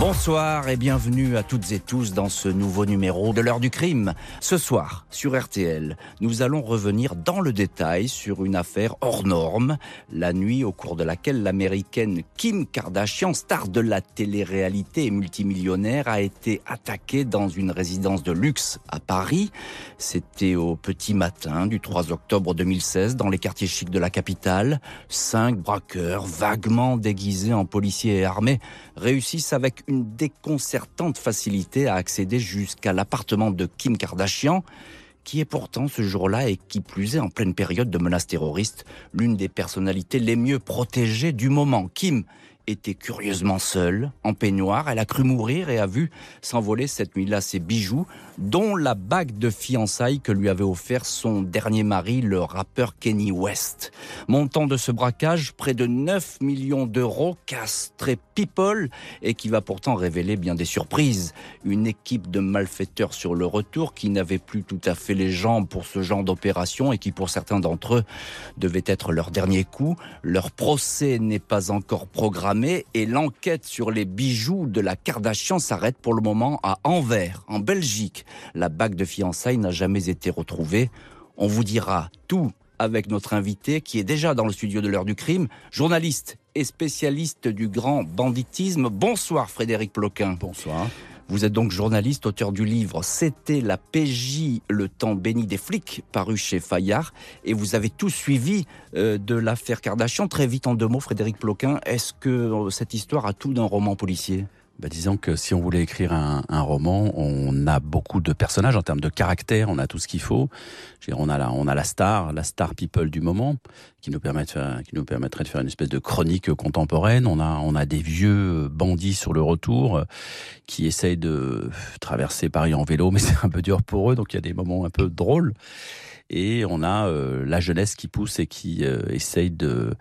Bonsoir et bienvenue à toutes et tous dans ce nouveau numéro de l'heure du crime. Ce soir, sur RTL, nous allons revenir dans le détail sur une affaire hors norme, la nuit au cours de laquelle l'américaine Kim Kardashian, star de la télé-réalité et multimillionnaire, a été attaquée dans une résidence de luxe à Paris. C'était au petit matin du 3 octobre 2016 dans les quartiers chics de la capitale. Cinq braqueurs, vaguement déguisés en policiers et armés, réussissent avec une déconcertante facilité à accéder jusqu'à l'appartement de Kim Kardashian, qui est pourtant ce jour-là et qui plus est en pleine période de menaces terroristes, l'une des personnalités les mieux protégées du moment. Kim était curieusement seule, en peignoir. Elle a cru mourir et a vu s'envoler cette nuit-là ses bijoux, dont la bague de fiançailles que lui avait offert son dernier mari, le rappeur Kenny West. Montant de ce braquage, près de 9 millions d'euros, casse people et qui va pourtant révéler bien des surprises. Une équipe de malfaiteurs sur le retour qui n'avait plus tout à fait les jambes pour ce genre d'opération et qui pour certains d'entre eux devait être leur dernier coup. Leur procès n'est pas encore programmé et l'enquête sur les bijoux de la Kardashian s'arrête pour le moment à Anvers, en Belgique. La bague de fiançailles n'a jamais été retrouvée. On vous dira tout avec notre invité qui est déjà dans le studio de l'heure du crime, journaliste et spécialiste du grand banditisme. Bonsoir Frédéric Ploquin. Bonsoir. Vous êtes donc journaliste, auteur du livre C'était la PJ, le temps béni des flics, paru chez Fayard, et vous avez tout suivi euh, de l'affaire Kardashian. Très vite en deux mots, Frédéric Ploquin, est-ce que euh, cette histoire a tout d'un roman policier? Bah, disons que si on voulait écrire un, un, roman, on a beaucoup de personnages en termes de caractère, on a tout ce qu'il faut. Dire, on a la, on a la star, la star people du moment, qui nous permet de faire, qui nous permettrait de faire une espèce de chronique contemporaine. On a, on a des vieux bandits sur le retour euh, qui essayent de traverser Paris en vélo, mais c'est un peu dur pour eux, donc il y a des moments un peu drôles et on a euh, la jeunesse qui pousse et qui euh, essaye de,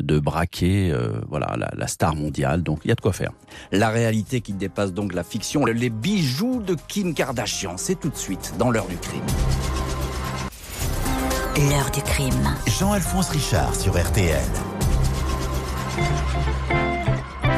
de braquer euh, voilà, la, la, star mondiale. Donc il y a de quoi faire. La réalité qui dépasse donc la fiction, les bijoux de Kim Kardashian, c'est tout de suite dans l'heure du crime. L'heure du crime. Jean-Alphonse Richard sur RTL.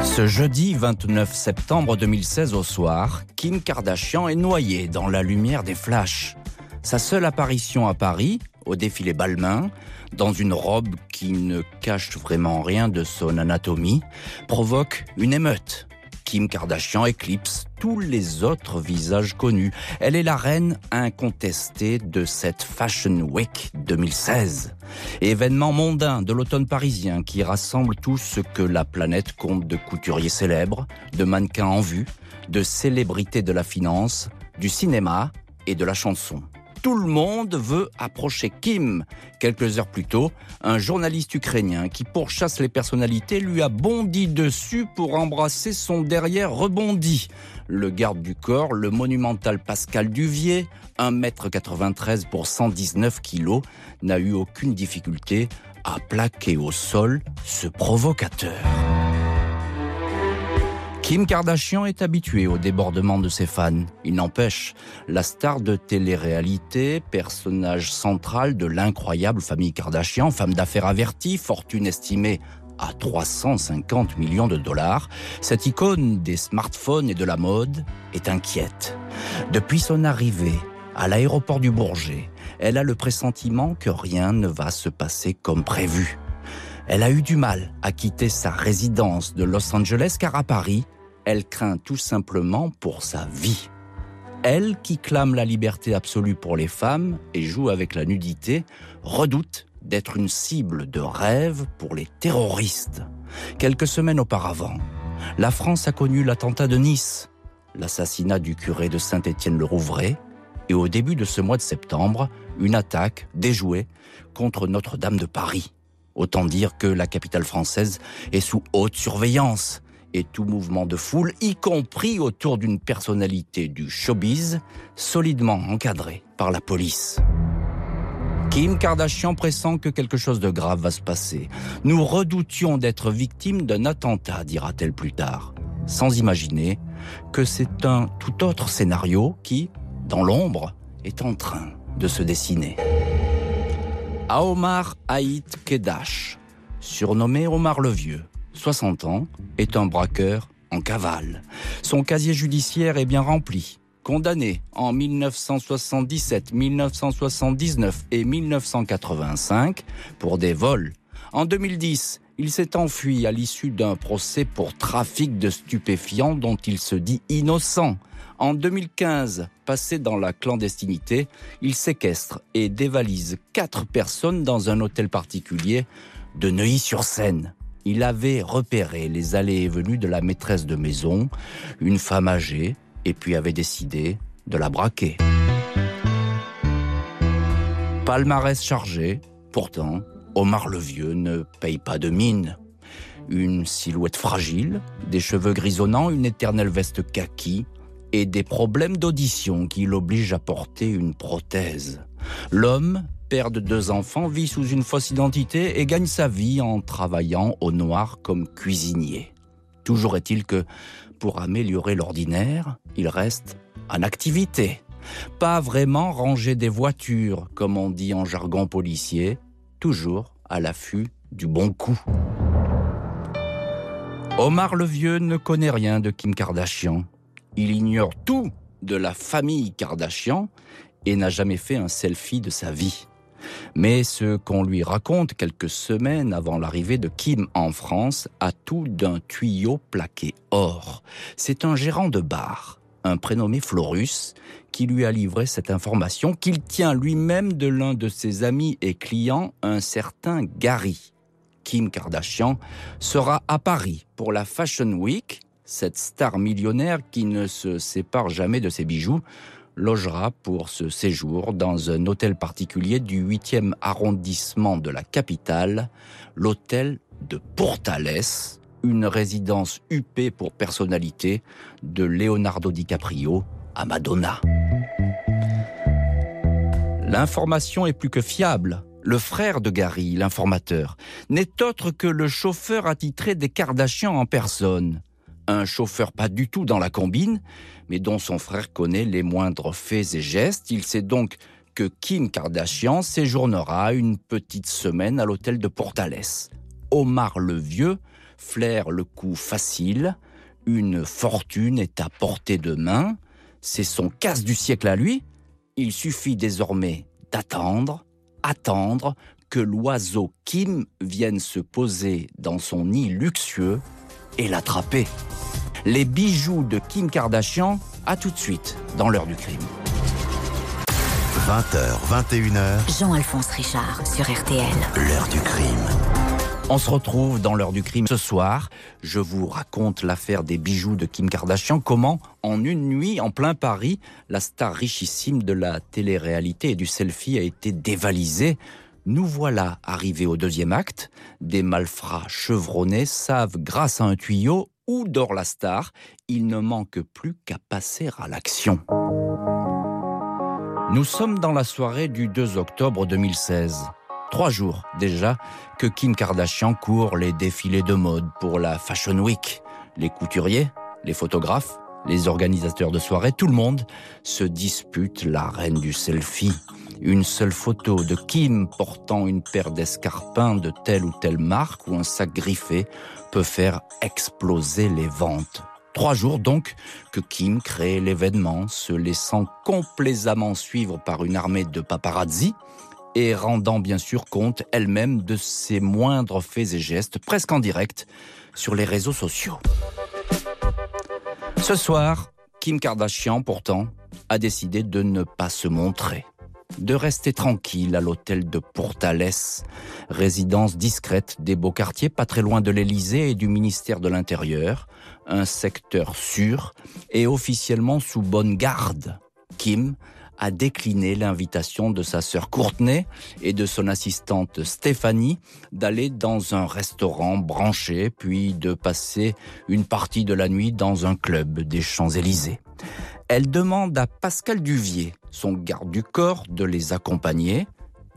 Ce jeudi 29 septembre 2016 au soir, Kim Kardashian est noyée dans la lumière des flashs. Sa seule apparition à Paris, au défilé Balmain, dans une robe qui ne cache vraiment rien de son anatomie, provoque une émeute. Kim Kardashian éclipse tous les autres visages connus. Elle est la reine incontestée de cette Fashion Week 2016. Événement mondain de l'automne parisien qui rassemble tout ce que la planète compte de couturiers célèbres, de mannequins en vue, de célébrités de la finance, du cinéma et de la chanson tout le monde veut approcher Kim. Quelques heures plus tôt, un journaliste ukrainien qui pourchasse les personnalités lui a bondi dessus pour embrasser son derrière rebondi. Le garde du corps, le monumental Pascal Duvier, 1m93 pour 119 kg, n'a eu aucune difficulté à plaquer au sol ce provocateur. Kim Kardashian est habituée au débordement de ses fans. Il n'empêche, la star de télé-réalité, personnage central de l'incroyable famille Kardashian, femme d'affaires avertie, fortune estimée à 350 millions de dollars, cette icône des smartphones et de la mode est inquiète. Depuis son arrivée à l'aéroport du Bourget, elle a le pressentiment que rien ne va se passer comme prévu. Elle a eu du mal à quitter sa résidence de Los Angeles car à Paris, elle craint tout simplement pour sa vie. Elle, qui clame la liberté absolue pour les femmes et joue avec la nudité, redoute d'être une cible de rêve pour les terroristes. Quelques semaines auparavant, la France a connu l'attentat de Nice, l'assassinat du curé de Saint-Étienne-le-Rouvray, et au début de ce mois de septembre, une attaque déjouée contre Notre-Dame de Paris. Autant dire que la capitale française est sous haute surveillance et tout mouvement de foule, y compris autour d'une personnalité du showbiz, solidement encadrée par la police. Kim Kardashian pressent que quelque chose de grave va se passer. Nous redoutions d'être victimes d'un attentat, dira-t-elle plus tard, sans imaginer que c'est un tout autre scénario qui, dans l'ombre, est en train de se dessiner. Aomar Haït Kedash, surnommé Omar le Vieux, 60 ans, est un braqueur en cavale. Son casier judiciaire est bien rempli. Condamné en 1977, 1979 et 1985 pour des vols. En 2010, il s'est enfui à l'issue d'un procès pour trafic de stupéfiants dont il se dit innocent. En 2015, passé dans la clandestinité, il séquestre et dévalise quatre personnes dans un hôtel particulier de Neuilly-sur-Seine. Il avait repéré les allées et venues de la maîtresse de maison, une femme âgée, et puis avait décidé de la braquer. Palmarès chargé, pourtant, Omar le Vieux ne paye pas de mine. Une silhouette fragile, des cheveux grisonnants, une éternelle veste kaki et des problèmes d'audition qui l'obligent à porter une prothèse. L'homme, père de deux enfants, vit sous une fausse identité et gagne sa vie en travaillant au noir comme cuisinier. Toujours est-il que, pour améliorer l'ordinaire, il reste en activité. Pas vraiment ranger des voitures, comme on dit en jargon policier, toujours à l'affût du bon coup. Omar le Vieux ne connaît rien de Kim Kardashian. Il ignore tout de la famille Kardashian et n'a jamais fait un selfie de sa vie. Mais ce qu'on lui raconte quelques semaines avant l'arrivée de Kim en France a tout d'un tuyau plaqué or. C'est un gérant de bar un prénommé Florus, qui lui a livré cette information qu'il tient lui-même de l'un de ses amis et clients, un certain Gary. Kim Kardashian sera à Paris pour la Fashion Week. Cette star millionnaire qui ne se sépare jamais de ses bijoux logera pour ce séjour dans un hôtel particulier du 8e arrondissement de la capitale, l'hôtel de Portales, une résidence huppée pour personnalité de Leonardo DiCaprio à Madonna. L'information est plus que fiable. Le frère de Gary, l'informateur, n'est autre que le chauffeur attitré des Kardashians en personne. Un chauffeur pas du tout dans la combine, mais dont son frère connaît les moindres faits et gestes. Il sait donc que Kim Kardashian séjournera une petite semaine à l'hôtel de Portales. Omar le Vieux flaire le coup facile, une fortune est à portée de main, c'est son casse du siècle à lui, il suffit désormais d'attendre, attendre que l'oiseau Kim vienne se poser dans son nid luxueux et l'attraper. Les bijoux de Kim Kardashian, à tout de suite dans l'heure du crime. 20h, 21h. Jean-Alphonse Richard sur RTL. L'heure du crime. On se retrouve dans l'heure du crime ce soir. Je vous raconte l'affaire des bijoux de Kim Kardashian. Comment, en une nuit, en plein Paris, la star richissime de la télé-réalité et du selfie a été dévalisée. Nous voilà arrivés au deuxième acte. Des malfrats chevronnés savent, grâce à un tuyau, où dort la star. Il ne manque plus qu'à passer à l'action. Nous sommes dans la soirée du 2 octobre 2016 trois jours déjà que Kim Kardashian court les défilés de mode pour la Fashion Week. Les couturiers, les photographes, les organisateurs de soirées, tout le monde se dispute la reine du selfie. Une seule photo de Kim portant une paire d'escarpins de telle ou telle marque ou un sac griffé peut faire exploser les ventes. Trois jours donc que Kim crée l'événement, se laissant complaisamment suivre par une armée de paparazzi et rendant bien sûr compte elle-même de ses moindres faits et gestes, presque en direct, sur les réseaux sociaux. Ce soir, Kim Kardashian, pourtant, a décidé de ne pas se montrer, de rester tranquille à l'hôtel de Portales, résidence discrète des beaux quartiers pas très loin de l'Élysée et du ministère de l'Intérieur, un secteur sûr et officiellement sous bonne garde. Kim a décliné l'invitation de sa sœur Courtenay et de son assistante Stéphanie d'aller dans un restaurant branché, puis de passer une partie de la nuit dans un club des Champs-Élysées. Elle demande à Pascal Duvier, son garde du corps, de les accompagner.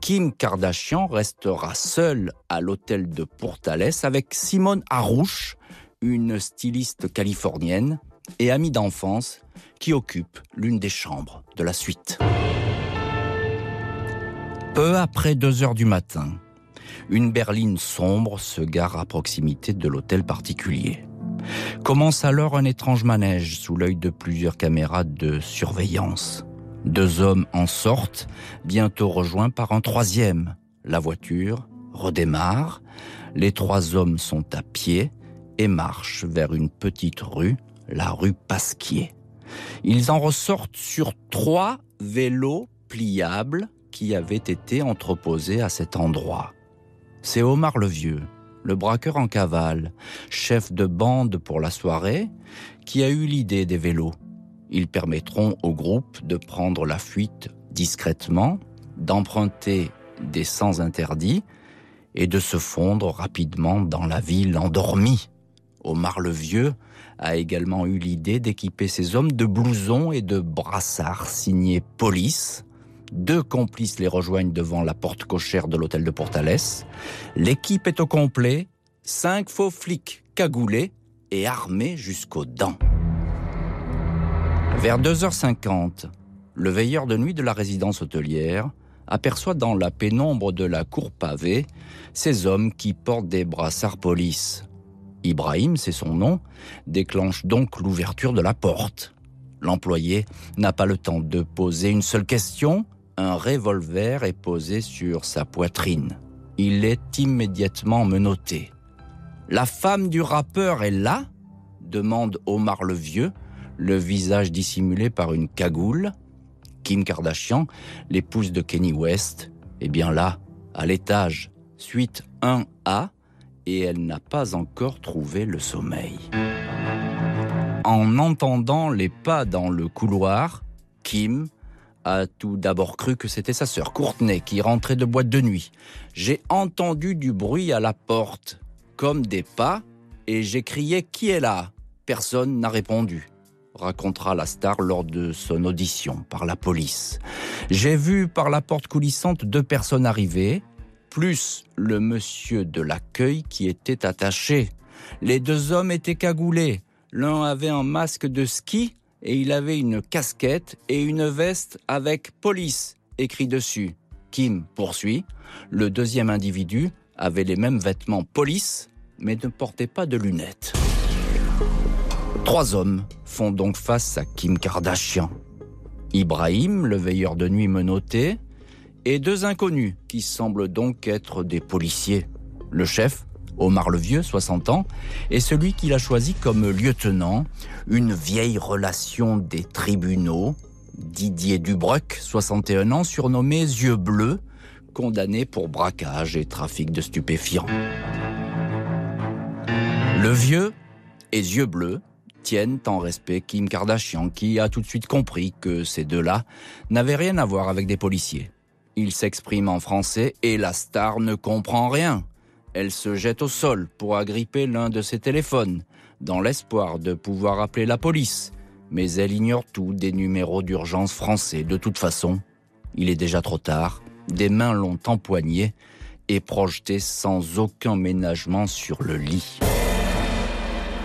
Kim Kardashian restera seule à l'hôtel de Portales avec Simone Harouche, une styliste californienne et amie d'enfance qui occupe l'une des chambres de la suite. Peu après deux heures du matin, une berline sombre se gare à proximité de l'hôtel particulier. Commence alors un étrange manège sous l'œil de plusieurs caméras de surveillance. Deux hommes en sortent, bientôt rejoints par un troisième. La voiture redémarre, les trois hommes sont à pied et marchent vers une petite rue, la rue Pasquier. Ils en ressortent sur trois vélos pliables qui avaient été entreposés à cet endroit. C'est Omar le Vieux, le braqueur en cavale, chef de bande pour la soirée, qui a eu l'idée des vélos. Ils permettront au groupe de prendre la fuite discrètement, d'emprunter des sens interdits et de se fondre rapidement dans la ville endormie. Omar le Vieux a également eu l'idée d'équiper ses hommes de blousons et de brassards signés police. Deux complices les rejoignent devant la porte cochère de l'hôtel de Portales. L'équipe est au complet, cinq faux flics cagoulés et armés jusqu'aux dents. Vers 2h50, le veilleur de nuit de la résidence hôtelière aperçoit dans la pénombre de la cour pavée ces hommes qui portent des brassards police. Ibrahim, c'est son nom, déclenche donc l'ouverture de la porte. L'employé n'a pas le temps de poser une seule question, un revolver est posé sur sa poitrine. Il est immédiatement menotté. La femme du rappeur est là? demande Omar le Vieux, le visage dissimulé par une cagoule. Kim Kardashian, l'épouse de Kenny West, est bien là, à l'étage, suite 1A, et elle n'a pas encore trouvé le sommeil. En entendant les pas dans le couloir, Kim a tout d'abord cru que c'était sa sœur Courtenay qui rentrait de boîte de nuit. J'ai entendu du bruit à la porte, comme des pas, et j'ai crié Qui est là? Personne n'a répondu racontera la star lors de son audition par la police. J'ai vu par la porte coulissante deux personnes arriver, plus le monsieur de l'accueil qui était attaché. Les deux hommes étaient cagoulés. L'un avait un masque de ski et il avait une casquette et une veste avec police écrit dessus. Kim poursuit. Le deuxième individu avait les mêmes vêtements police mais ne portait pas de lunettes. Trois hommes font donc face à Kim Kardashian. Ibrahim, le veilleur de nuit menotté, et deux inconnus qui semblent donc être des policiers. Le chef, Omar le Vieux, 60 ans, et celui qu'il a choisi comme lieutenant, une vieille relation des tribunaux, Didier Dubruck, 61 ans, surnommé Yeux Bleus, condamné pour braquage et trafic de stupéfiants. Le vieux et Yeux Bleus tiennent en respect Kim Kardashian, qui a tout de suite compris que ces deux-là n'avaient rien à voir avec des policiers. Il s'exprime en français et la star ne comprend rien. Elle se jette au sol pour agripper l'un de ses téléphones, dans l'espoir de pouvoir appeler la police. Mais elle ignore tout des numéros d'urgence français. De toute façon, il est déjà trop tard. Des mains l'ont empoigné et projeté sans aucun ménagement sur le lit.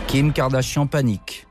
Kim Kardashian panique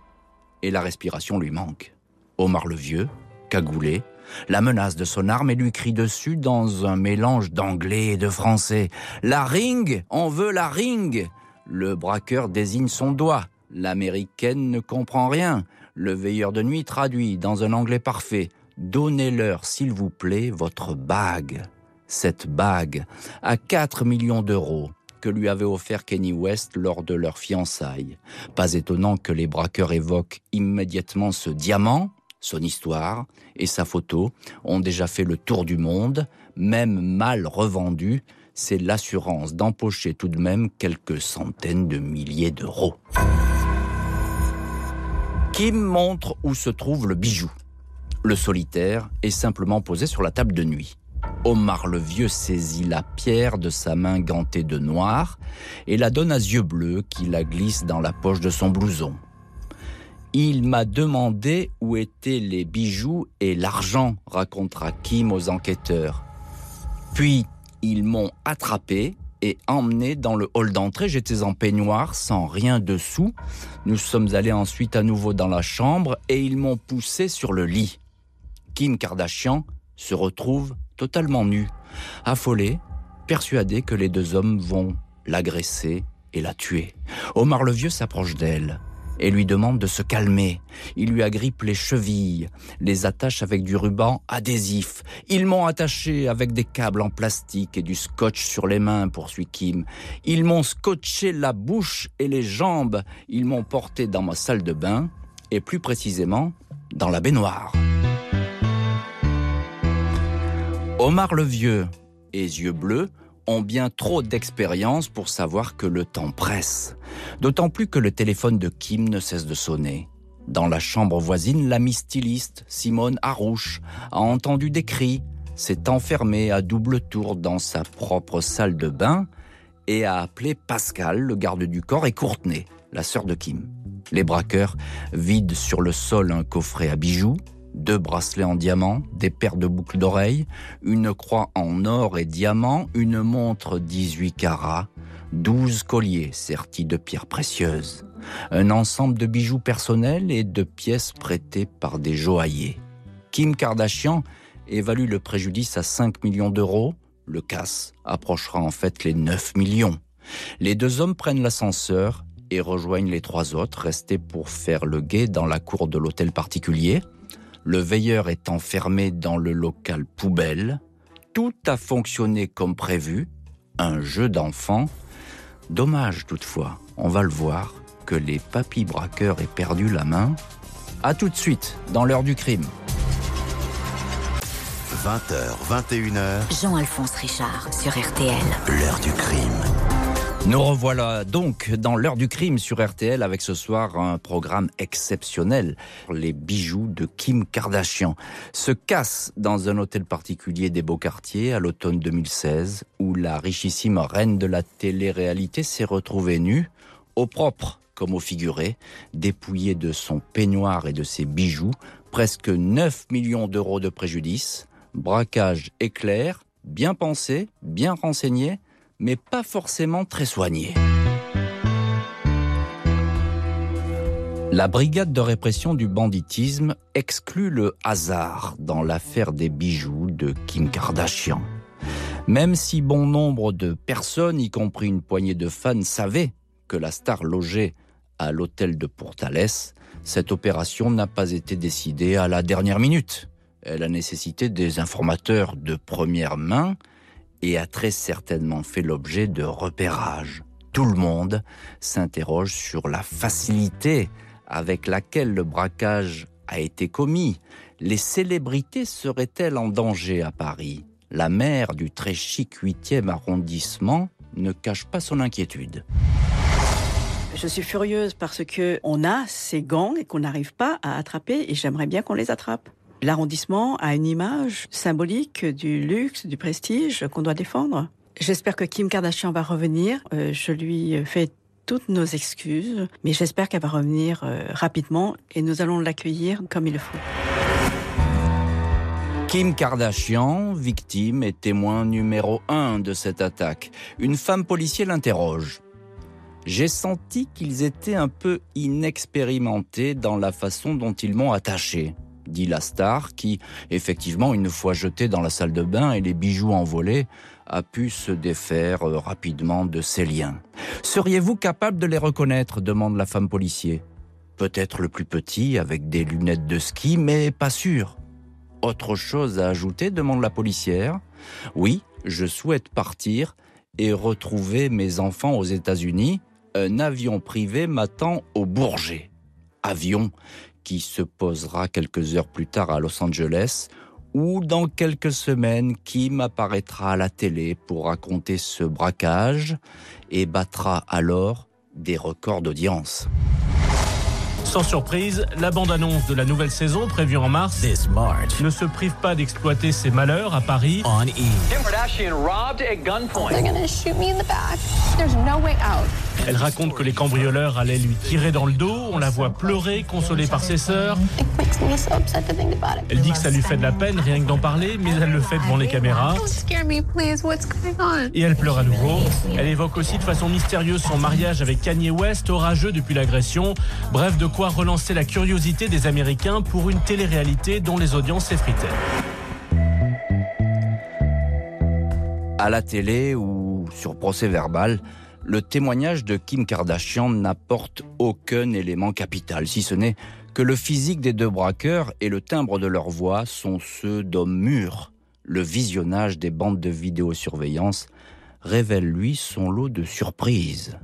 et la respiration lui manque. Omar le vieux, cagoulé, la menace de son arme et lui crie dessus dans un mélange d'anglais et de français. La ring On veut la ring Le braqueur désigne son doigt. L'américaine ne comprend rien. Le veilleur de nuit traduit dans un anglais parfait. Donnez-leur, s'il vous plaît, votre bague. Cette bague, à 4 millions d'euros, que lui avait offert Kenny West lors de leur fiançailles. Pas étonnant que les braqueurs évoquent immédiatement ce diamant, son histoire et sa photo ont déjà fait le tour du monde, même mal revendus, c'est l'assurance d'empocher tout de même quelques centaines de milliers d'euros. Kim montre où se trouve le bijou? Le solitaire est simplement posé sur la table de nuit. Omar le Vieux saisit la pierre de sa main gantée de noir et la donne à yeux bleus qui la glisse dans la poche de son blouson. Il m'a demandé où étaient les bijoux et l'argent, racontera Kim aux enquêteurs. Puis, ils m'ont attrapé et emmené dans le hall d'entrée. J'étais en peignoir, sans rien dessous. Nous sommes allés ensuite à nouveau dans la chambre et ils m'ont poussé sur le lit. Kim Kardashian se retrouve totalement nu, affolé, persuadé que les deux hommes vont l'agresser et la tuer. Omar le Vieux s'approche d'elle et lui demande de se calmer. Il lui agrippe les chevilles, les attache avec du ruban adhésif. Ils m'ont attaché avec des câbles en plastique et du scotch sur les mains, poursuit Kim. Ils m'ont scotché la bouche et les jambes. Ils m'ont porté dans ma salle de bain et plus précisément dans la baignoire. Omar le Vieux et Yeux Bleus ont bien trop d'expérience pour savoir que le temps presse. D'autant plus que le téléphone de Kim ne cesse de sonner. Dans la chambre voisine, l'amie styliste, Simone Harouche, a entendu des cris, s'est enfermée à double tour dans sa propre salle de bain et a appelé Pascal, le garde du corps, et Courtenay, la sœur de Kim. Les braqueurs vident sur le sol un coffret à bijoux, deux bracelets en diamant, des paires de boucles d'oreilles, une croix en or et diamant, une montre 18 carats, 12 colliers sertis de pierres précieuses, un ensemble de bijoux personnels et de pièces prêtées par des joailliers. Kim Kardashian évalue le préjudice à 5 millions d'euros. Le casse approchera en fait les 9 millions. Les deux hommes prennent l'ascenseur et rejoignent les trois autres restés pour faire le guet dans la cour de l'hôtel particulier. Le veilleur est enfermé dans le local poubelle. Tout a fonctionné comme prévu. Un jeu d'enfant. Dommage toutefois, on va le voir, que les papis braqueurs aient perdu la main. A tout de suite, dans l'heure du crime. 20h, 21h. Jean-Alphonse Richard sur RTL. L'heure du crime. Nous revoilà donc dans l'heure du crime sur RTL avec ce soir un programme exceptionnel. Les bijoux de Kim Kardashian. Se cassent dans un hôtel particulier des Beaux Quartiers à l'automne 2016 où la richissime reine de la télé-réalité s'est retrouvée nue, au propre comme au figuré, dépouillée de son peignoir et de ses bijoux, presque 9 millions d'euros de préjudice, braquage éclair, bien pensé, bien renseigné, mais pas forcément très soigné. La brigade de répression du banditisme exclut le hasard dans l'affaire des bijoux de Kim Kardashian. Même si bon nombre de personnes, y compris une poignée de fans, savaient que la star logeait à l'hôtel de Portales, cette opération n'a pas été décidée à la dernière minute. Elle a nécessité des informateurs de première main et a très certainement fait l'objet de repérages. Tout le monde s'interroge sur la facilité avec laquelle le braquage a été commis. Les célébrités seraient-elles en danger à Paris? La maire du très chic 8e arrondissement ne cache pas son inquiétude. Je suis furieuse parce que on a ces gangs qu'on n'arrive pas à attraper et j'aimerais bien qu'on les attrape. L'arrondissement a une image symbolique du luxe, du prestige qu'on doit défendre. J'espère que Kim Kardashian va revenir. Euh, je lui fais toutes nos excuses, mais j'espère qu'elle va revenir euh, rapidement et nous allons l'accueillir comme il faut. Kim Kardashian, victime et témoin numéro un de cette attaque. Une femme policière l'interroge. J'ai senti qu'ils étaient un peu inexpérimentés dans la façon dont ils m'ont attaché dit la star, qui, effectivement, une fois jeté dans la salle de bain et les bijoux envolés, a pu se défaire euh, rapidement de ses liens. Seriez-vous capable de les reconnaître? demande la femme policier. Peut-être le plus petit, avec des lunettes de ski, mais pas sûr. Autre chose à ajouter? demande la policière. Oui, je souhaite partir et retrouver mes enfants aux États-Unis. Un avion privé m'attend au Bourget. Avion qui se posera quelques heures plus tard à Los Angeles, ou dans quelques semaines, Kim apparaîtra à la télé pour raconter ce braquage et battra alors des records d'audience. Sans surprise, la bande-annonce de la nouvelle saison prévue en mars ne se prive pas d'exploiter ses malheurs à Paris. Elle raconte que les cambrioleurs allaient lui tirer dans le dos, on la voit pleurer, consolée par ses sœurs. Elle dit que ça lui fait de la peine rien que d'en parler, mais elle le fait devant les caméras. Et elle pleure à nouveau. Elle évoque aussi de façon mystérieuse son mariage avec Kanye West, orageux depuis l'agression. Bref, de relancer la curiosité des Américains pour une télé-réalité dont les audiences s'effritaient. À la télé ou sur procès verbal, le témoignage de Kim Kardashian n'apporte aucun élément capital, si ce n'est que le physique des deux braqueurs et le timbre de leur voix sont ceux d'hommes mûrs. Le visionnage des bandes de vidéosurveillance révèle lui son lot de surprises.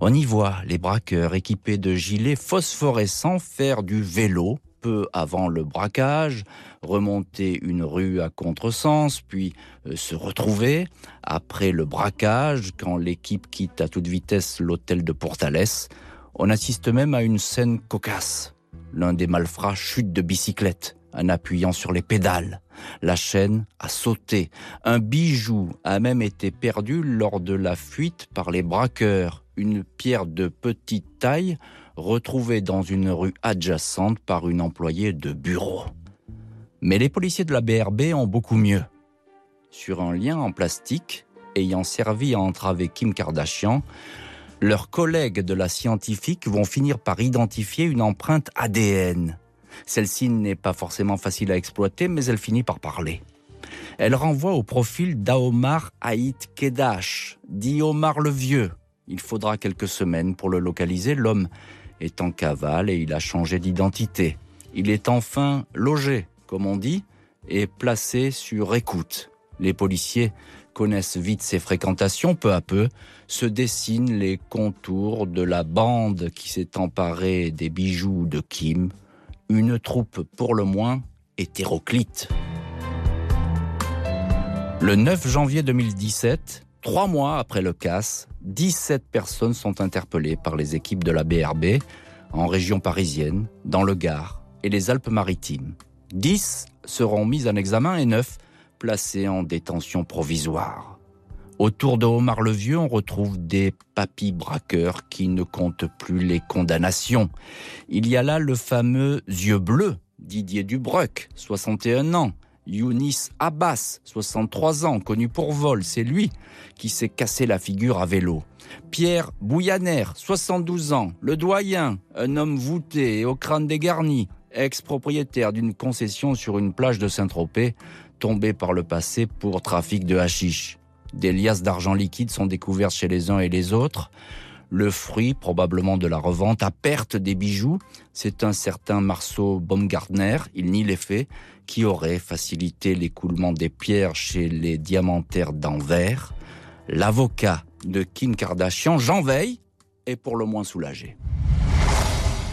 On y voit les braqueurs équipés de gilets phosphorescents faire du vélo peu avant le braquage, remonter une rue à contresens, puis euh, se retrouver après le braquage, quand l'équipe quitte à toute vitesse l'hôtel de Portales. On assiste même à une scène cocasse. L'un des malfrats chute de bicyclette en appuyant sur les pédales. La chaîne a sauté. Un bijou a même été perdu lors de la fuite par les braqueurs. Une pierre de petite taille retrouvée dans une rue adjacente par une employée de bureau. Mais les policiers de la BRB ont beaucoup mieux. Sur un lien en plastique ayant servi à entraver Kim Kardashian, leurs collègues de la scientifique vont finir par identifier une empreinte ADN celle-ci n'est pas forcément facile à exploiter, mais elle finit par parler. Elle renvoie au profil d'Aomar Haït Kedash, dit Omar le Vieux. Il faudra quelques semaines pour le localiser. L'homme est en cavale et il a changé d'identité. Il est enfin logé, comme on dit, et placé sur écoute. Les policiers connaissent vite ses fréquentations. Peu à peu se dessinent les contours de la bande qui s'est emparée des bijoux de Kim, une troupe pour le moins hétéroclite. Le 9 janvier 2017, trois mois après le casse, 17 personnes sont interpellées par les équipes de la BRB en région parisienne, dans le Gard et les Alpes-Maritimes. 10 seront mises en examen et 9 placées en détention provisoire. Autour de Omar le Vieux, on retrouve des papis braqueurs qui ne comptent plus les condamnations. Il y a là le fameux yeux bleus, Didier Dubruck, 61 ans. Younis Abbas, 63 ans, connu pour vol, c'est lui qui s'est cassé la figure à vélo. Pierre Bouyaner, 72 ans, le doyen, un homme voûté et au crâne dégarni, ex-propriétaire d'une concession sur une plage de Saint-Tropez, tombé par le passé pour trafic de hashish. Des liasses d'argent liquide sont découvertes chez les uns et les autres. Le fruit, probablement de la revente, à perte des bijoux, c'est un certain Marceau Baumgartner, il nie les faits, qui aurait facilité l'écoulement des pierres chez les diamantaires d'Anvers. L'avocat de Kim Kardashian, Jean Veil, est pour le moins soulagé.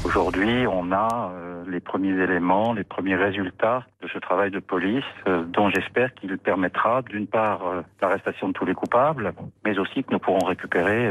Aujourd'hui, on a euh, les premiers éléments, les premiers résultats de ce travail de police, euh, dont j'espère qu'il permettra d'une part euh, l'arrestation de tous les coupables, mais aussi que nous pourrons récupérer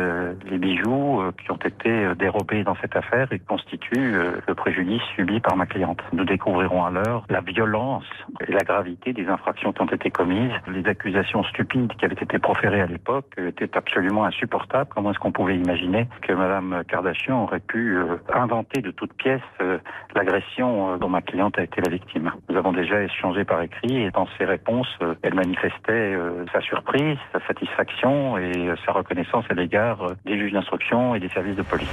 les bijoux qui ont été dérobés dans cette affaire et constituent le préjudice subi par ma cliente. Nous découvrirons alors la violence et la gravité des infractions qui ont été commises. Les accusations stupides qui avaient été proférées à l'époque étaient absolument insupportables. Comment est-ce qu'on pouvait imaginer que Madame Kardashian aurait pu inventer de toute pièce euh, l'agression euh, dont ma cliente a été la victime. Nous avons déjà échangé par écrit et dans ses réponses, euh, elle manifestait sa surprise, sa satisfaction et sa reconnaissance à l'égard des juges d'instruction et des services de police.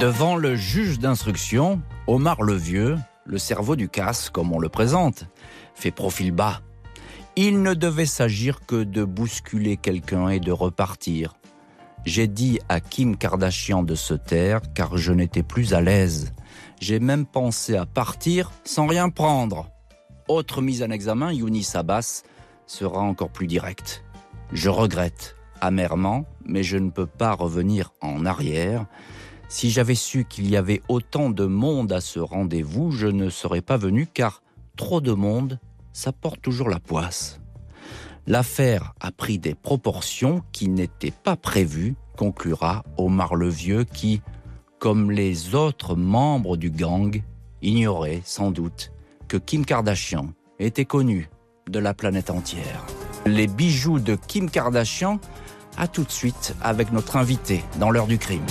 Devant le juge d'instruction, Omar le Vieux, le cerveau du casse, comme on le présente, fait profil bas. Il ne devait s'agir que de bousculer quelqu'un et de repartir. J'ai dit à Kim Kardashian de se taire car je n'étais plus à l'aise. J'ai même pensé à partir sans rien prendre. Autre mise en examen, Younis Abbas sera encore plus direct. Je regrette amèrement, mais je ne peux pas revenir en arrière. Si j'avais su qu'il y avait autant de monde à ce rendez-vous, je ne serais pas venu car trop de monde, ça porte toujours la poisse. L'affaire a pris des proportions qui n'étaient pas prévues, conclura Omar le Vieux qui, comme les autres membres du gang, ignorait sans doute que Kim Kardashian était connu de la planète entière. Les bijoux de Kim Kardashian, à tout de suite avec notre invité dans l'heure du crime.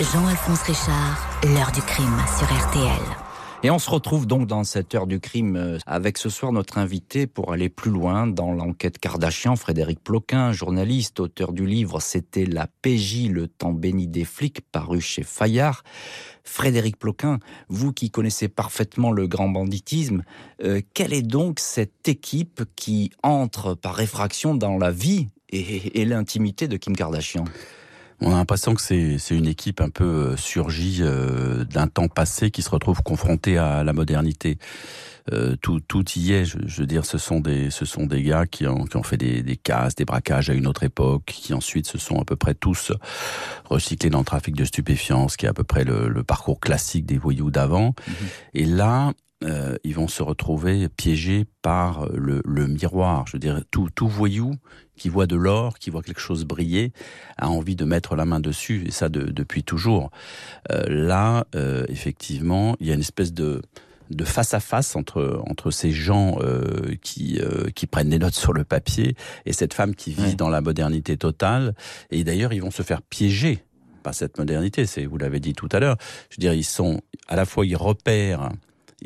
Jean-Alphonse Richard, l'heure du crime sur RTL. Et on se retrouve donc dans cette heure du crime euh, avec ce soir notre invité pour aller plus loin dans l'enquête Kardashian, Frédéric Ploquin, journaliste, auteur du livre C'était la PJ, le temps béni des flics, paru chez Fayard. Frédéric Ploquin, vous qui connaissez parfaitement le grand banditisme, euh, quelle est donc cette équipe qui entre par effraction dans la vie et, l'intimité de Kim Kardashian? On a l'impression que c'est une équipe un peu euh, surgie euh, d'un temps passé qui se retrouve confrontée à la modernité. Euh, tout, tout y est. Je, veux dire, ce sont des, ce sont des gars qui ont, qui ont fait des, des casses, des braquages à une autre époque, qui ensuite se sont à peu près tous recyclés dans le trafic de stupéfiants, ce qui est à peu près le, le parcours classique des voyous d'avant. Mhm. Et là, euh, ils vont se retrouver piégés par le, le, miroir. Je veux dire, tout, tout voyou qui voit de l'or, qui voit quelque chose briller, a envie de mettre la main dessus, et ça de, depuis toujours. Euh, là, euh, effectivement, il y a une espèce de de face à face entre entre ces gens euh, qui euh, qui prennent des notes sur le papier et cette femme qui vit dans la modernité totale et d'ailleurs ils vont se faire piéger par cette modernité c'est vous l'avez dit tout à l'heure je veux dire ils sont à la fois ils repèrent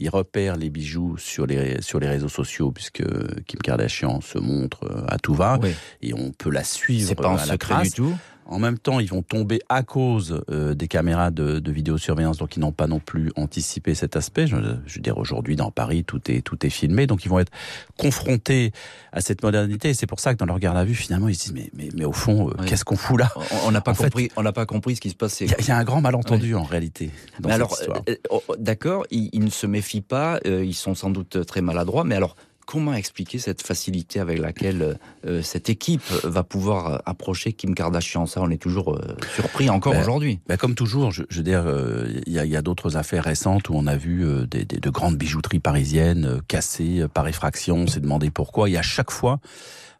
ils repèrent les bijoux sur les sur les réseaux sociaux puisque Kim Kardashian se montre à tout va. Et on peut la suivre c'est pas un secret du tout en même temps, ils vont tomber à cause euh, des caméras de, de, vidéosurveillance, donc ils n'ont pas non plus anticipé cet aspect. Je, je veux dire, aujourd'hui, dans Paris, tout est, tout est filmé, donc ils vont être confrontés à cette modernité. Et c'est pour ça que dans leur garde à vue, finalement, ils se disent, mais, mais, mais au fond, euh, qu'est-ce qu'on fout là? On n'a pas, compris, on n'a pas compris ce qui se passait. Il y, a un grand malentendu, en réalité, dans mais alors, euh, D'accord, ils, ils, ne se méfient pas, ils sont sans doute très maladroits, mais alors comment expliquer cette facilité avec laquelle euh, cette équipe va pouvoir approcher Kim Kardashian? Ça, on est toujours euh, surpris encore ben, aujourd'hui. Ben comme toujours, je, je veux dire, euh, il y a, d'autres affaires récentes où on a vu des, des, de grandes bijouteries parisiennes cassées par effraction. On s'est demandé pourquoi. Et à chaque fois,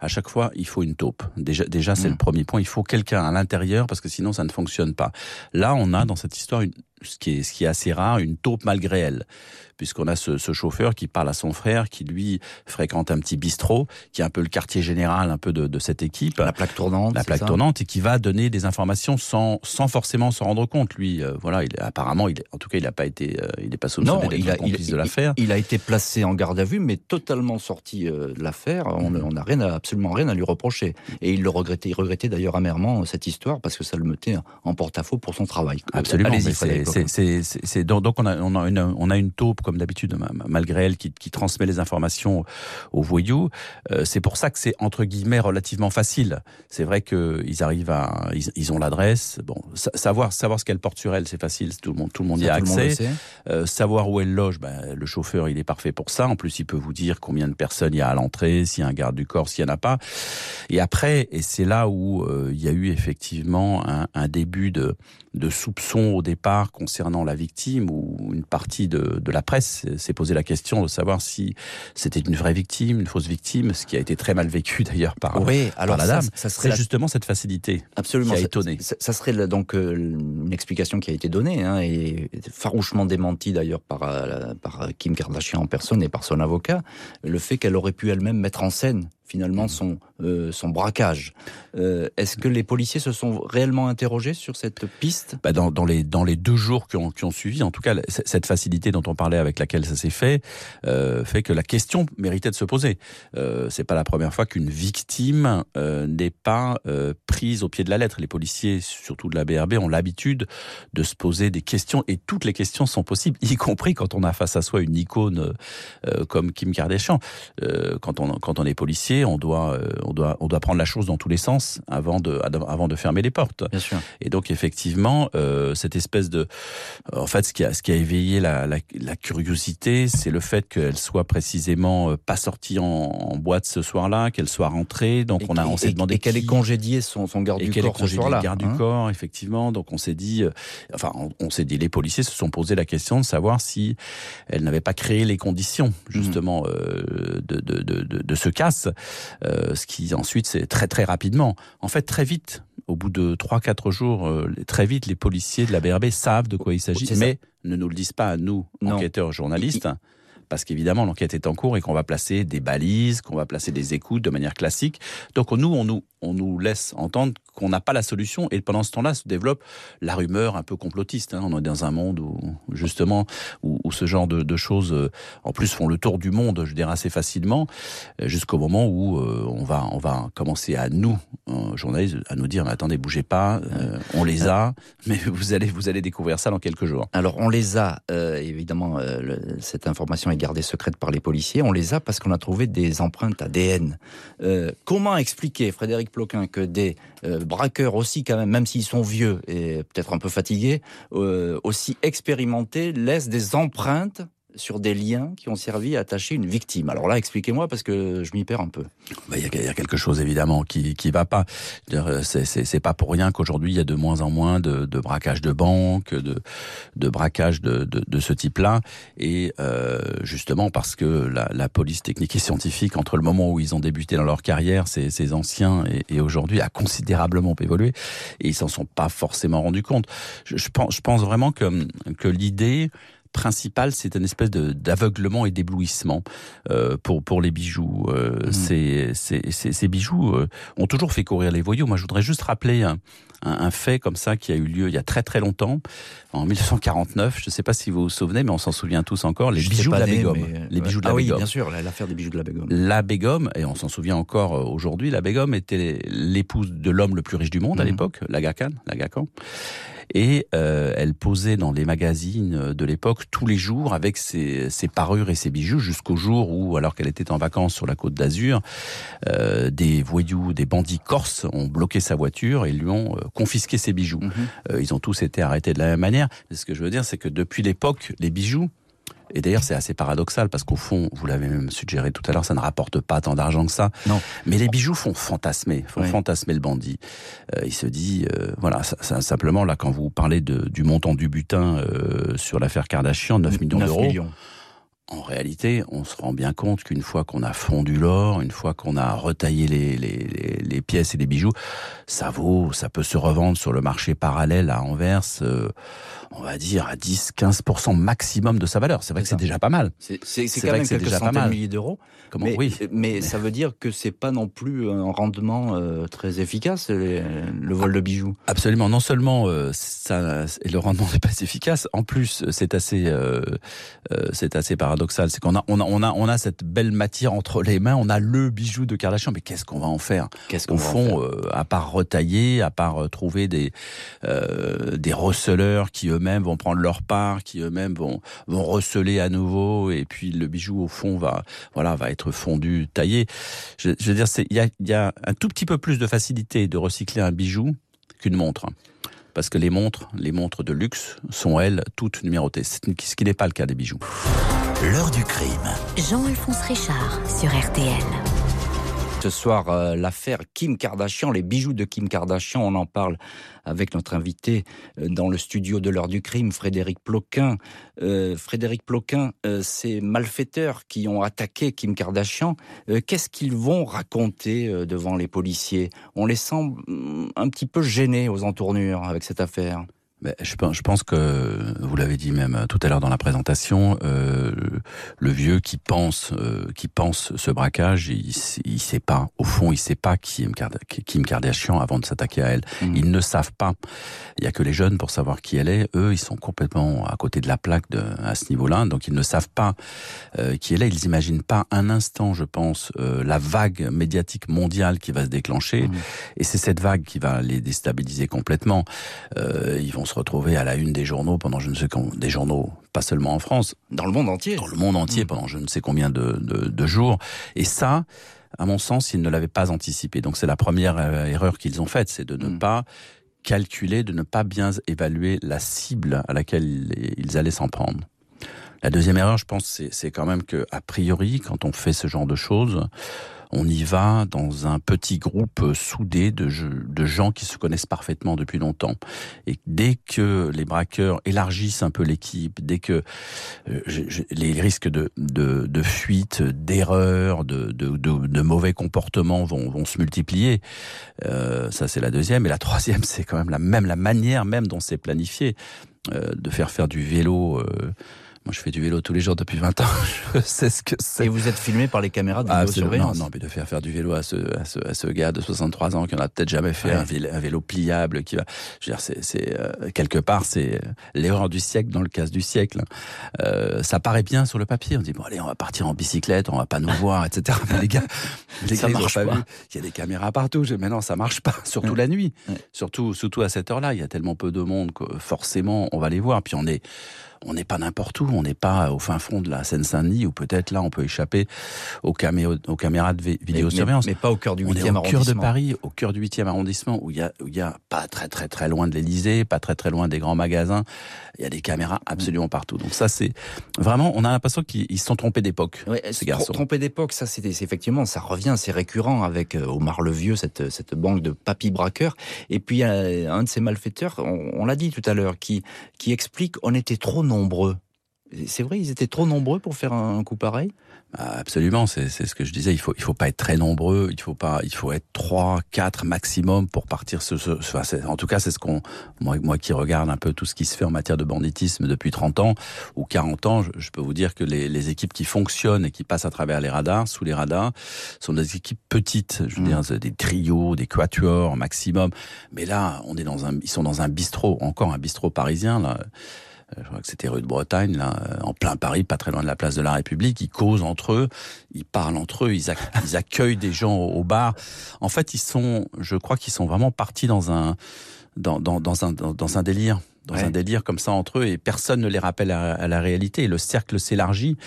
à chaque fois, il faut une taupe. Déjà, déjà c'est mmh. le premier point. Il faut quelqu'un à l'intérieur parce que sinon, ça ne fonctionne pas. Là, on a dans cette histoire une, ce qui est, ce qui est assez rare, une taupe malgré elle puisqu'on a ce, ce, chauffeur qui parle à son frère, qui lui fréquente un petit bistrot, qui est un peu le quartier général un peu de, de cette équipe. La plaque tournante. La plaque tournante et qui va donner des informations sans, sans forcément s'en rendre compte. Lui, euh, voilà, il, apparemment, il, en tout cas, il n'a pas été, euh, il n'est pas soupçonné d'être complice de l'affaire. Il, a été placé en garde à vue, mais totalement sorti euh, de l'affaire. On n'a rien, absolument rien à lui reprocher. Et il le regrettait, il regrettait d'ailleurs amèrement cette histoire parce que ça le mettait en porte-à-faux pour son travail. Absolument. C'est donc on a, on a une, on a une taupe comme d'habitude, malgré elle, qui, qui, transmet les informations aux voyous. Euh, c'est pour ça que c'est entre guillemets relativement facile. C'est vrai qu'ils arrivent à, ils, ils ont l'adresse. Bon, savoir savoir ce qu'elle porte sur elle, c'est facile. Tout le monde, tout le monde y a accès. Euh, savoir où elle loge, ben, le chauffeur, il est parfait pour ça. En plus, il peut vous dire combien de personnes il y a à l'entrée, s'il y a un garde du corps, s'il y en a pas. Et après, et c'est là où euh, il y a eu effectivement un, un début de de soupçons au départ concernant la victime ou une partie de, de la presse s'est posé la question de savoir si c'était une vraie victime, une fausse victime, ce qui a été très mal vécu d'ailleurs par, oui, alors par la dame. Ça, serait justement cette facilité Absolument, qui a étonné. Ça, ça, serait donc euh, une explication qui a été donnée hein, et farouchement démentie d'ailleurs par, euh, par Kim Kardashian en personne et par son avocat, le fait qu'elle aurait pu elle-même mettre en scène finalement son, euh, son braquage. Euh, Est-ce que les policiers se sont réellement interrogés sur cette piste? Bah dans, les, deux jours qui ont, suivi, en tout cas, cette facilité dont on parlait avec laquelle ça s'est fait, euh, fait que la question méritait de se poser. C'est pas la première fois qu'une victime n'est pas prise au pied de la lettre. Les policiers, surtout de la BRB, ont l'habitude de se poser des questions et toutes les questions sont possibles, y compris quand on a face à soi une icône comme Kim Kardashian. quand, on, est policier, on doit, on doit, on doit prendre la chose dans tous les sens avant de, avant de fermer les portes. Bien sûr. Et donc effectivement, euh, cette espèce de, en fait, ce qui a, ce qui a éveillé la, la, la curiosité, c'est le fait qu'elle soit précisément euh, pas sortie en, en boîte ce soir-là, qu'elle soit rentrée. Donc on a, on s'est demandé qu'elle ait congédié son, son garde du corps ce soir-là. garde du hein. corps, effectivement. Donc on s'est dit, enfin, on, on s'est dit, les policiers se sont posé la question de savoir si elle n'avait pas créé les conditions mmh. justement euh, de, de, de, de, ce casse euh, ce qui ensuite c'est très très rapidement. En fait, très vite, au bout de 3-4 jours, euh, très vite, les policiers de la BRB savent de quoi il s'agit, mais ne nous le disent pas à nous, enquêteurs, journalistes. parce qu'évidemment l'enquête est en cours et qu'on va placer des balises, qu'on va placer des écoutes de manière classique. Donc nous, on nous, on nous laisse entendre qu'on n'a pas la solution. Et pendant ce temps-là se développe la rumeur un peu complotiste. Hein. On est dans un monde où justement où, ce genre de, choses, euh, en plus, font le tour du monde, je dirais assez facilement, euh, jusqu'au moment où euh, on va on va commencer à nous, journalistes, à nous dire mais attendez, bougez pas, on les a, mais vous allez vous allez découvrir ça dans quelques jours. Alors on les a évidemment. cette information est gardée secrète par les policiers. On les a parce qu'on a trouvé des empreintes ADN. comment expliquer, Frédéric Ploquin, que des braqueurs aussi quand même, même s'ils sont vieux et peut-être un peu fatigués, aussi expérimentés, laissent des empreintes sur des liens qui ont servi à attacher une victime. Alors là, expliquez-moi parce que je m'y perds un peu. Bah, il y, a quelque chose évidemment qui qui va pas. C'est pas pour rien qu'aujourd'hui il y a de moins en moins de, de braquages de banques, de de braquages de, de, de ce type-là, et euh, justement parce que la, la, police technique et scientifique entre le moment où ils ont débuté dans leur carrière, ces, ces anciens et, et aujourd'hui a considérablement évolué, et ils s'en sont pas forcément rendus compte. Je, je pense, je pense vraiment que que l'idée principal, c'est une espèce d'aveuglement et d'éblouissement euh, pour pour les bijoux. Euh, mmh. ces, ces, ces, bijoux euh, ont toujours fait courir les voyous. Moi, je voudrais juste rappeler un, un, fait comme ça qui a eu lieu il y a très très longtemps, en 1949. Je ne sais pas si vous vous souvenez, mais on s'en souvient tous encore. Les bijoux de la Bégum. Les bijoux de la ah oui, bien sûr, l'affaire des bijoux de la Bégum. La Bégum, et on s'en souvient encore euh, aujourd'hui, la Bégum était l'épouse de l'homme le plus riche du monde à mmh. l'époque, l'Aga Khan, l'Aga Khan et euh, elle posait dans les magazines de l'époque tous les jours avec ses, ses parures et ses bijoux jusqu'au jour où, alors qu'elle était en vacances sur la côte d'Azur, euh, des voyous, des bandits corses ont bloqué sa voiture et lui ont euh, confisqué ses bijoux. Mhm. Euh, ils ont tous été arrêtés de la même manière. ce que je veux dire, c'est que depuis l'époque, les bijoux et d'ailleurs, c'est assez paradoxal parce qu'au fond, vous l'avez même suggéré tout à l'heure, ça ne rapporte pas tant d'argent que ça. Non. Mais les bijoux font fantasmer, font fantasmer le bandit. Euh, il se dit, euh, voilà, ça, simplement là, quand vous parlez de, du montant du butin euh, sur l'affaire Kardashian, 9 millions d'euros. En réalité, on se rend bien compte qu'une fois qu'on a fondu l'or, une fois qu'on a retaillé les, les, les, pièces et les bijoux, ça vaut, ça peut se revendre sur le marché parallèle à Anvers. Euh, on va dire, à 10-15% maximum de sa valeur. C'est vrai que c'est déjà pas mal. C'est quand même quelques centaines de milliers d'euros. Mais, oui. mais ça veut dire que c'est pas non plus un rendement euh, très efficace, le vol de bijoux. Absolument. Non seulement euh, ça, le rendement n'est pas efficace, en plus c'est assez, euh, c'est assez paradoxal. C'est qu'on a, on a, on a, on a cette belle matière entre les mains. On a le bijou de Kardashian, mais qu'est-ce qu'on va en faire? Qu'est-ce qu'on Au fond, à part retailler, à part trouver des des receleurs qui eux-mêmes vont prendre leur part, qui eux-mêmes vont vont receler à nouveau, et puis le bijou au fond va voilà va être fondu, taillé. Je, veux dire, il y a, y a un tout petit peu plus de facilité de recycler un bijou qu'une montre parce que les montres, les montres de luxe sont elles toutes numérotées, ce qui n'est pas le cas des bijoux. L'heure du crime. Jean-Alphonse Richard sur RTL. Ce soir, euh, l'affaire Kim Kardashian, les bijoux de Kim Kardashian, on en parle avec notre invité euh, dans le studio de l'heure du crime, Frédéric Ploquin. Euh, Frédéric Ploquin, ces malfaiteurs qui ont attaqué Kim Kardashian, qu'est-ce qu'ils vont raconter devant les policiers? On les sent mm, un petit peu gênés aux entournures avec cette affaire je, pense, je pense que vous l'avez dit même euh, tout à l'heure dans la présentation, euh, le vieux qui pense, euh, qui pense ce braquage, il, il sait pas. Au fond, il sait pas qui est Kim Kardashian avant de s'attaquer à elle. Mmh. Ils ne savent pas. Il y a que les jeunes pour savoir qui elle est. Eux, ils sont complètement à côté de la plaque de, à ce niveau-là, donc ils ne savent pas euh, qui elle est. Ils imaginent pas un instant, je pense, euh, la vague médiatique mondiale qui va se déclencher. Mmh. Et c'est cette vague qui va les déstabiliser complètement. Euh, ils vont se retrouver à la une des journaux pendant je ne sais quand, des journaux, pas seulement en France, dans le monde entier, dans le monde entier mmh. pendant je ne sais combien de, de, de jours. Et ça, à mon sens, ils ne l'avaient pas anticipé. Donc c'est la première euh, erreur qu'ils ont faite, c'est de ne mmh. pas calculer, de ne pas bien évaluer la cible à laquelle ils allaient s'en prendre. La deuxième erreur, je pense, c'est quand même que, a priori, quand on fait ce genre de choses, on y va dans un petit groupe soudé de, de gens qui se connaissent parfaitement depuis longtemps. Et dès que les braqueurs élargissent un peu l'équipe, dès que euh, les risques de, de, de fuite, d'erreurs, de, de, de, mauvais comportements vont, vont se multiplier, euh, ça c'est la deuxième. Et la troisième, c'est quand même la même la manière même dont c'est planifié, euh, de faire faire du vélo. Euh, Moi, je fais du vélo tous les jours depuis 20 ans. je sais ce que c'est. Et vous êtes filmé par les caméras de Ah, vidéosurveillance. non, non, mais de faire faire du vélo à ce, à ce, à ce gars de 63 ans qui en a peut-être jamais fait Ouais. un, vélo, un vélo pliable qui va. Je veux dire, c'est, c'est euh, quelque part, c'est euh, l'erreur du siècle dans le casse du siècle. Euh, ça paraît bien sur le papier. On dit bon, allez, on va partir en bicyclette, on va pas nous voir, etc. Mais les gars, les Ça gars, marche pas. Il y a des caméras partout. Mais non, ça marche pas. Surtout Ouais. la nuit. Ouais. Surtout, surtout à cette heure-là. Il y a tellement peu de monde que forcément, on va les voir. Puis on est, on n'est pas n'importe où. On n'est pas au fin fond de la Seine-Saint-Denis où peut-être là, on peut échapper aux, aux caméras de Mais- vidéosurveillance. Mais, mais pas au cœur du on est 8e au cœur de arrondissement. Paris, au cœur du 8e arrondissement, où il y a, où y a pas très très très loin de l'Elysée, pas très très loin des grands magasins. Il y a des caméras absolument partout. Donc ça, c'est vraiment, on a l'impression qu'ils ils se sont trompés d'époque, Ouais, ces se garçons. trom- Tromper d'époque, ça c'est effectivement, ça revient, c'est récurrent avec euh, Omar le Vieux, cette, cette banque de papy braqueurs. Et puis un de ces malfaiteurs, on, on l'a dit tout à l'heure, qui, qui explique on était trop nombreux. C'est vrai, ils étaient trop nombreux pour faire un, coup pareil? Ah, Absolument, c'est ce que je disais. Il faut il faut pas être très nombreux. Il faut pas il faut être trois, quatre maximum pour partir. Ce, ce- en tout cas, c'est ce qu'on moi moi qui regarde un peu tout ce qui se fait en matière de banditisme depuis 30 ans ou 40 ans. Je, je peux vous dire que les, les équipes qui fonctionnent et qui passent à travers les radars, sous les radars, sont des équipes petites. Je veux Mm. dire des trios, des quatuors maximum. Mais là, on est dans un ils sont dans un bistrot, encore un bistrot parisien là. Euh, Je crois que c'était rue de Bretagne, là, euh, en plein Paris, pas très loin de la place de la République. Ils causent entre eux, ils parlent entre eux, ils, ac- ils accueillent des gens au, au bar. En fait, ils sont, je crois qu'ils sont vraiment partis dans un, dans, dans, dans un, dans, dans un délire. Dans Ouais. un délire comme ça entre eux et personne ne les rappelle à, à la réalité. Et le cercle s'élargit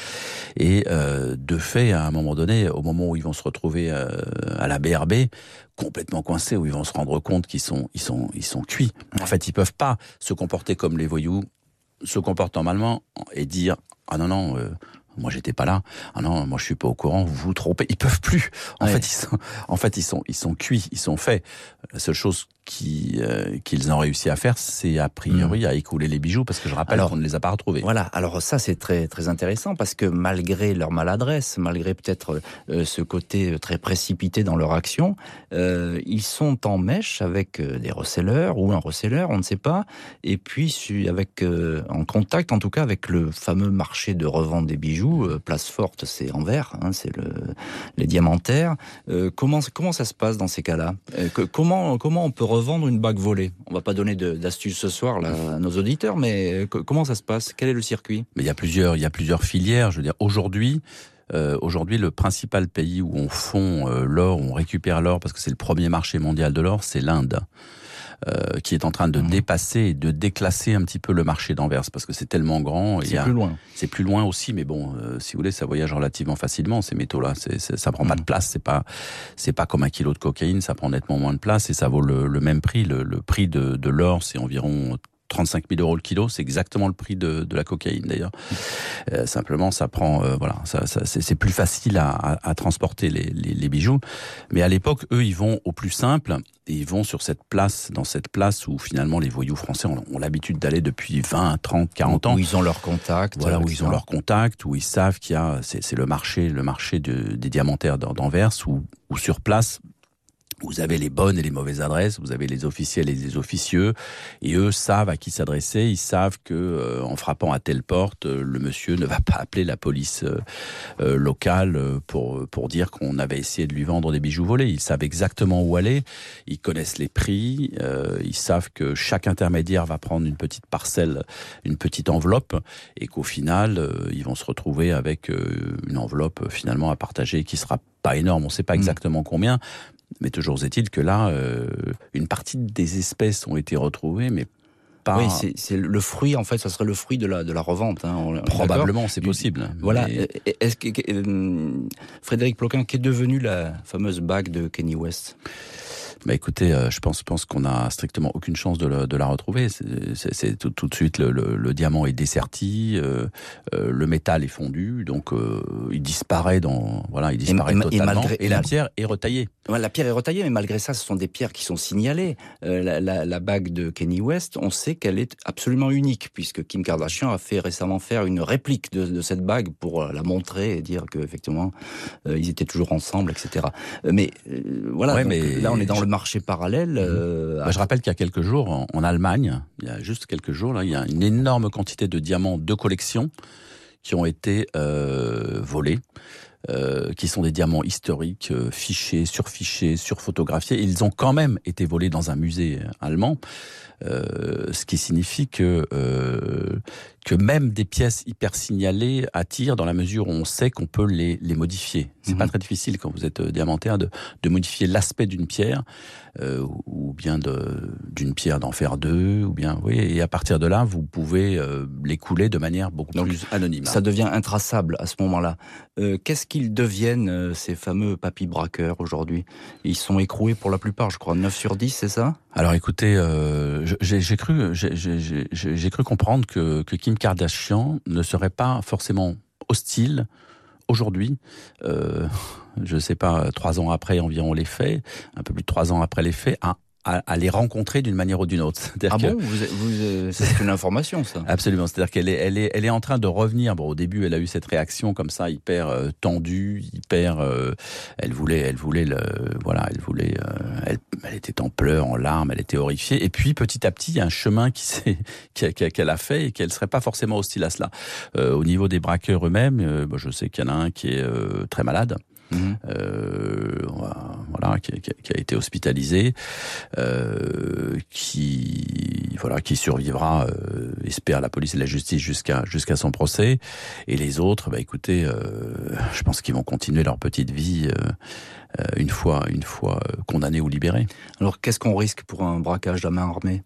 et euh, de fait, à un moment donné, au moment où ils vont se retrouver euh, à la BRB, complètement coincés, où ils vont se rendre compte qu'ils sont, ils sont, ils sont cuits. En fait, ils peuvent pas se comporter comme les voyous se comportent normalement et dire ah non non euh, moi j'étais pas là. Ah non moi je suis pas au courant vous vous trompez. Ils peuvent plus. En Ouais. fait ils sont en fait ils sont ils sont cuits ils sont faits. La seule chose qui, euh, qu'ils ont réussi à faire c'est a priori à écouler les bijoux parce que je rappelle qu'on ne les a pas retrouvés. Voilà, alors ça c'est très très intéressant parce que malgré leur maladresse, malgré peut-être euh, ce côté très précipité dans leur action, euh, ils sont en mèche avec des receleurs ou un receleur, on ne sait pas, et puis avec en contact en tout cas avec le fameux marché de revente des bijoux, place forte, c'est Anvers, hein, c'est le, les diamantaires. Comment comment ça se passe dans ces cas-là? Comment comment on peut revendre une bague volée. On va pas donner d'astuces ce soir à nos auditeurs, mais euh, co- comment ça se passe? Quel est le circuit? Mais il y a plusieurs il y a plusieurs filières. Je veux dire aujourd'hui euh, Aujourd'hui, le principal pays où on fond euh, l'or, où on récupère l'or, parce que c'est le premier marché mondial de l'or, c'est l'Inde. Euh, qui est en train de Mhm. dépasser et de déclasser un petit peu le marché d'Anvers parce que c'est tellement grand. C'est plus loin. C'est plus loin aussi, mais bon, euh, si vous voulez, ça voyage relativement facilement ces métaux-là. Ça prend pas Mm. de place. C'est pas, c'est pas comme un kilo de cocaïne. Ça prend nettement moins de place et ça vaut le, le même prix. Le, le prix de, de l'or, c'est environ 35 000 euros le kilo. C'est exactement le prix de, de la cocaïne d'ailleurs. Euh, simplement, ça prend, euh, voilà, ça, ça- c'est, plus facile à, à- à transporter les, les, les bijoux. Mais à l'époque, eux, ils vont au plus simple. Et ils vont sur cette place, dans cette place où finalement les voyous français ont, ont l'habitude d'aller depuis 20, 30, 40 ans Où ils ont leur contact. voilà, où ils ont leur contact, où ils savent qu'il y a, c'est le marché, le marché de- des diamantaires d'An- d'Anvers, où, où sur place, vous avez les bonnes et les mauvaises adresses, vous avez les officiels et les officieux, et eux savent à qui s'adresser, ils savent que euh, en frappant à telle porte, euh, le monsieur ne va pas appeler la police euh, locale pour pour dire qu'on avait essayé de lui vendre des bijoux volés. Ils savent exactement où aller, ils connaissent les prix, ils savent que chaque intermédiaire va prendre une petite parcelle, une petite enveloppe, et qu'au final, ils vont se retrouver avec une enveloppe finalement à partager qui sera pas énorme. On ne sait pas Mm. exactement combien, mais toujours est-il que là, euh, une partie des espèces ont été retrouvées, mais pas Oui, c'est- le fruit, en fait, ça serait le fruit de la, de la revente. Hein, probablement, c'est possible. Voilà. Mais- Euh, Est-ce que, euh, Frédéric Ploquin, qu'est devenue la fameuse bague de Kenny West? Bah écoutez, euh, je pense, pense qu'on a strictement aucune chance de, le- de la retrouver. C'est- tout, tout de suite le, le- le diamant est desserti, euh, euh, le métal est fondu, donc euh, il disparaît dans voilà, il disparaît et et totalement. malgré- et la pierre est retaillée. Ouais, La pierre est retaillée, mais malgré ça, ce sont des pierres qui sont signalées. La, la- la bague de Kenny West, on sait qu'elle est absolument unique, puisque Kim Kardashian a fait récemment faire une réplique de, de cette bague pour la montrer et dire que effectivement ils étaient toujours ensemble, etc. Mais voilà, Ouais, donc, mais là on est dans le marché parallèle. Bah, je rappelle qu'il y a quelques jours, en, en, Allemagne, il y a juste quelques jours, là, il y a une énorme quantité de diamants de collection qui ont été volés. Euh, qui sont des diamants historiques, euh, fichés, surfichés, surphotographiés. Ils ont quand même été volés dans un musée allemand, euh, ce qui signifie que que même des pièces hyper signalées attirent dans la mesure où on sait qu'on peut les, les modifier. C'est pas mhm. très difficile quand vous êtes diamantaire de, de modifier l'aspect d'une pierre euh, ou bien d'une pierre d'en faire deux, ou bien oui. Et à partir de là, vous pouvez euh, les couler de manière beaucoup plus anonyme. Ça devient intraçable à ce moment-là. Euh, Qu'est-ce qu'ils deviennent euh, ces fameux papy braqueurs aujourd'hui? Ils sont écroués pour la plupart, je crois, 9 sur 10, c'est ça? Alors écoutez, euh, j'ai cru, j'ai cru comprendre que, que Kim Kardashian ne serait pas forcément hostile aujourd'hui, euh, je ne sais pas, trois ans après environ les faits, un peu plus de trois ans après les faits, à à, les rencontrer d'une manière ou d'une autre. Ah bon vous, C'est une information, ça Absolument. C'est-à-dire qu'elle est, elle est, elle est en train de revenir. Bon, au début, elle a eu cette réaction comme ça, hyper euh, tendue, hyper. Euh, elle voulait, elle voulait le, voilà, elle voulait. Euh, elle, elle, était en pleurs, en larmes, elle était horrifiée. Et puis, petit à petit, il y a un chemin qui s'est, qu'elle a fait et qu'elle serait pas forcément hostile à cela. au niveau des braqueurs eux-mêmes, je sais qu'il y en a un qui est très malade. Euh, voilà, qui, a été hospitalisé, euh, qui voilà, qui survivra, euh, espère la police et la justice jusqu'à jusqu'à son procès. Et les autres, bah écoutez, je pense qu'ils vont continuer leur petite vie une fois une fois condamnés ou libérés. Alors qu'est-ce qu'on risque pour un braquage à main armée?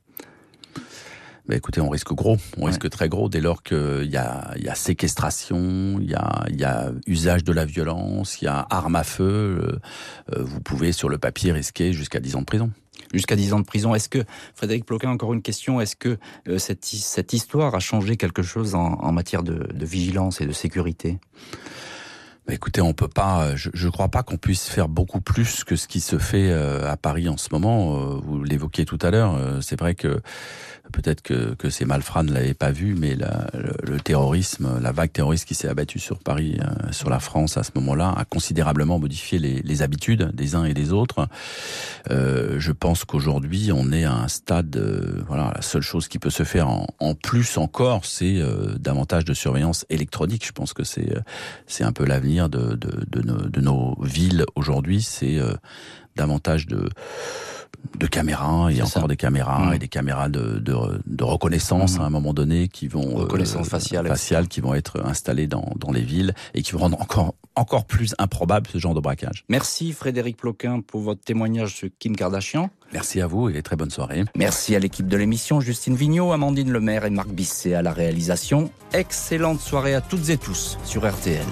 Bah écoutez, on risque gros, on risque très gros dès lors qu'il y a, y a séquestration, il y a, y a usage de la violence, il y a arme à feu. Euh, euh, vous pouvez sur le papier risquer jusqu'à 10 ans de prison. Jusqu'à 10 ans de prison. Est-ce que, Frédéric Ploquin, encore une question, est-ce que euh, cette, cette histoire a changé quelque chose en, en matière de, de vigilance et de sécurité? Bah, écoutez, on peut pas. Je, je crois pas qu'on puisse faire beaucoup plus que ce qui se fait à Paris en ce moment. Vous l'évoquiez tout à l'heure. C'est vrai que Peut-être que, que ces malfrats ne l'avaient pas vu, mais la, le, terrorisme, la vague terroriste qui s'est abattue sur Paris, euh, sur la France à ce moment-là, a considérablement modifié les, les, habitudes des uns et des autres. Euh, je pense qu'aujourd'hui, on est à un stade. Euh, voilà, la seule chose qui peut se faire en, en plus encore, c'est euh, davantage de surveillance électronique. Je pense que c'est c'est un peu l'avenir de, de, de, nos, de nos villes aujourd'hui. C'est davantage de de caméras et encore des caméras mmh. et des caméras de, de, de reconnaissance mmh. à un moment donné qui vont reconnaissance euh, faciale, qui vont être installées dans, dans les villes et qui vont rendre encore encore plus improbable ce genre de braquage. Merci Frédéric Ploquin pour votre témoignage sur Kim Kardashian. Merci à vous et très bonne soirée. Merci à l'équipe de l'émission, Justine Vignot, Amandine Lemaire et Marc Bisset à la réalisation. Excellente soirée à toutes et tous sur RTL.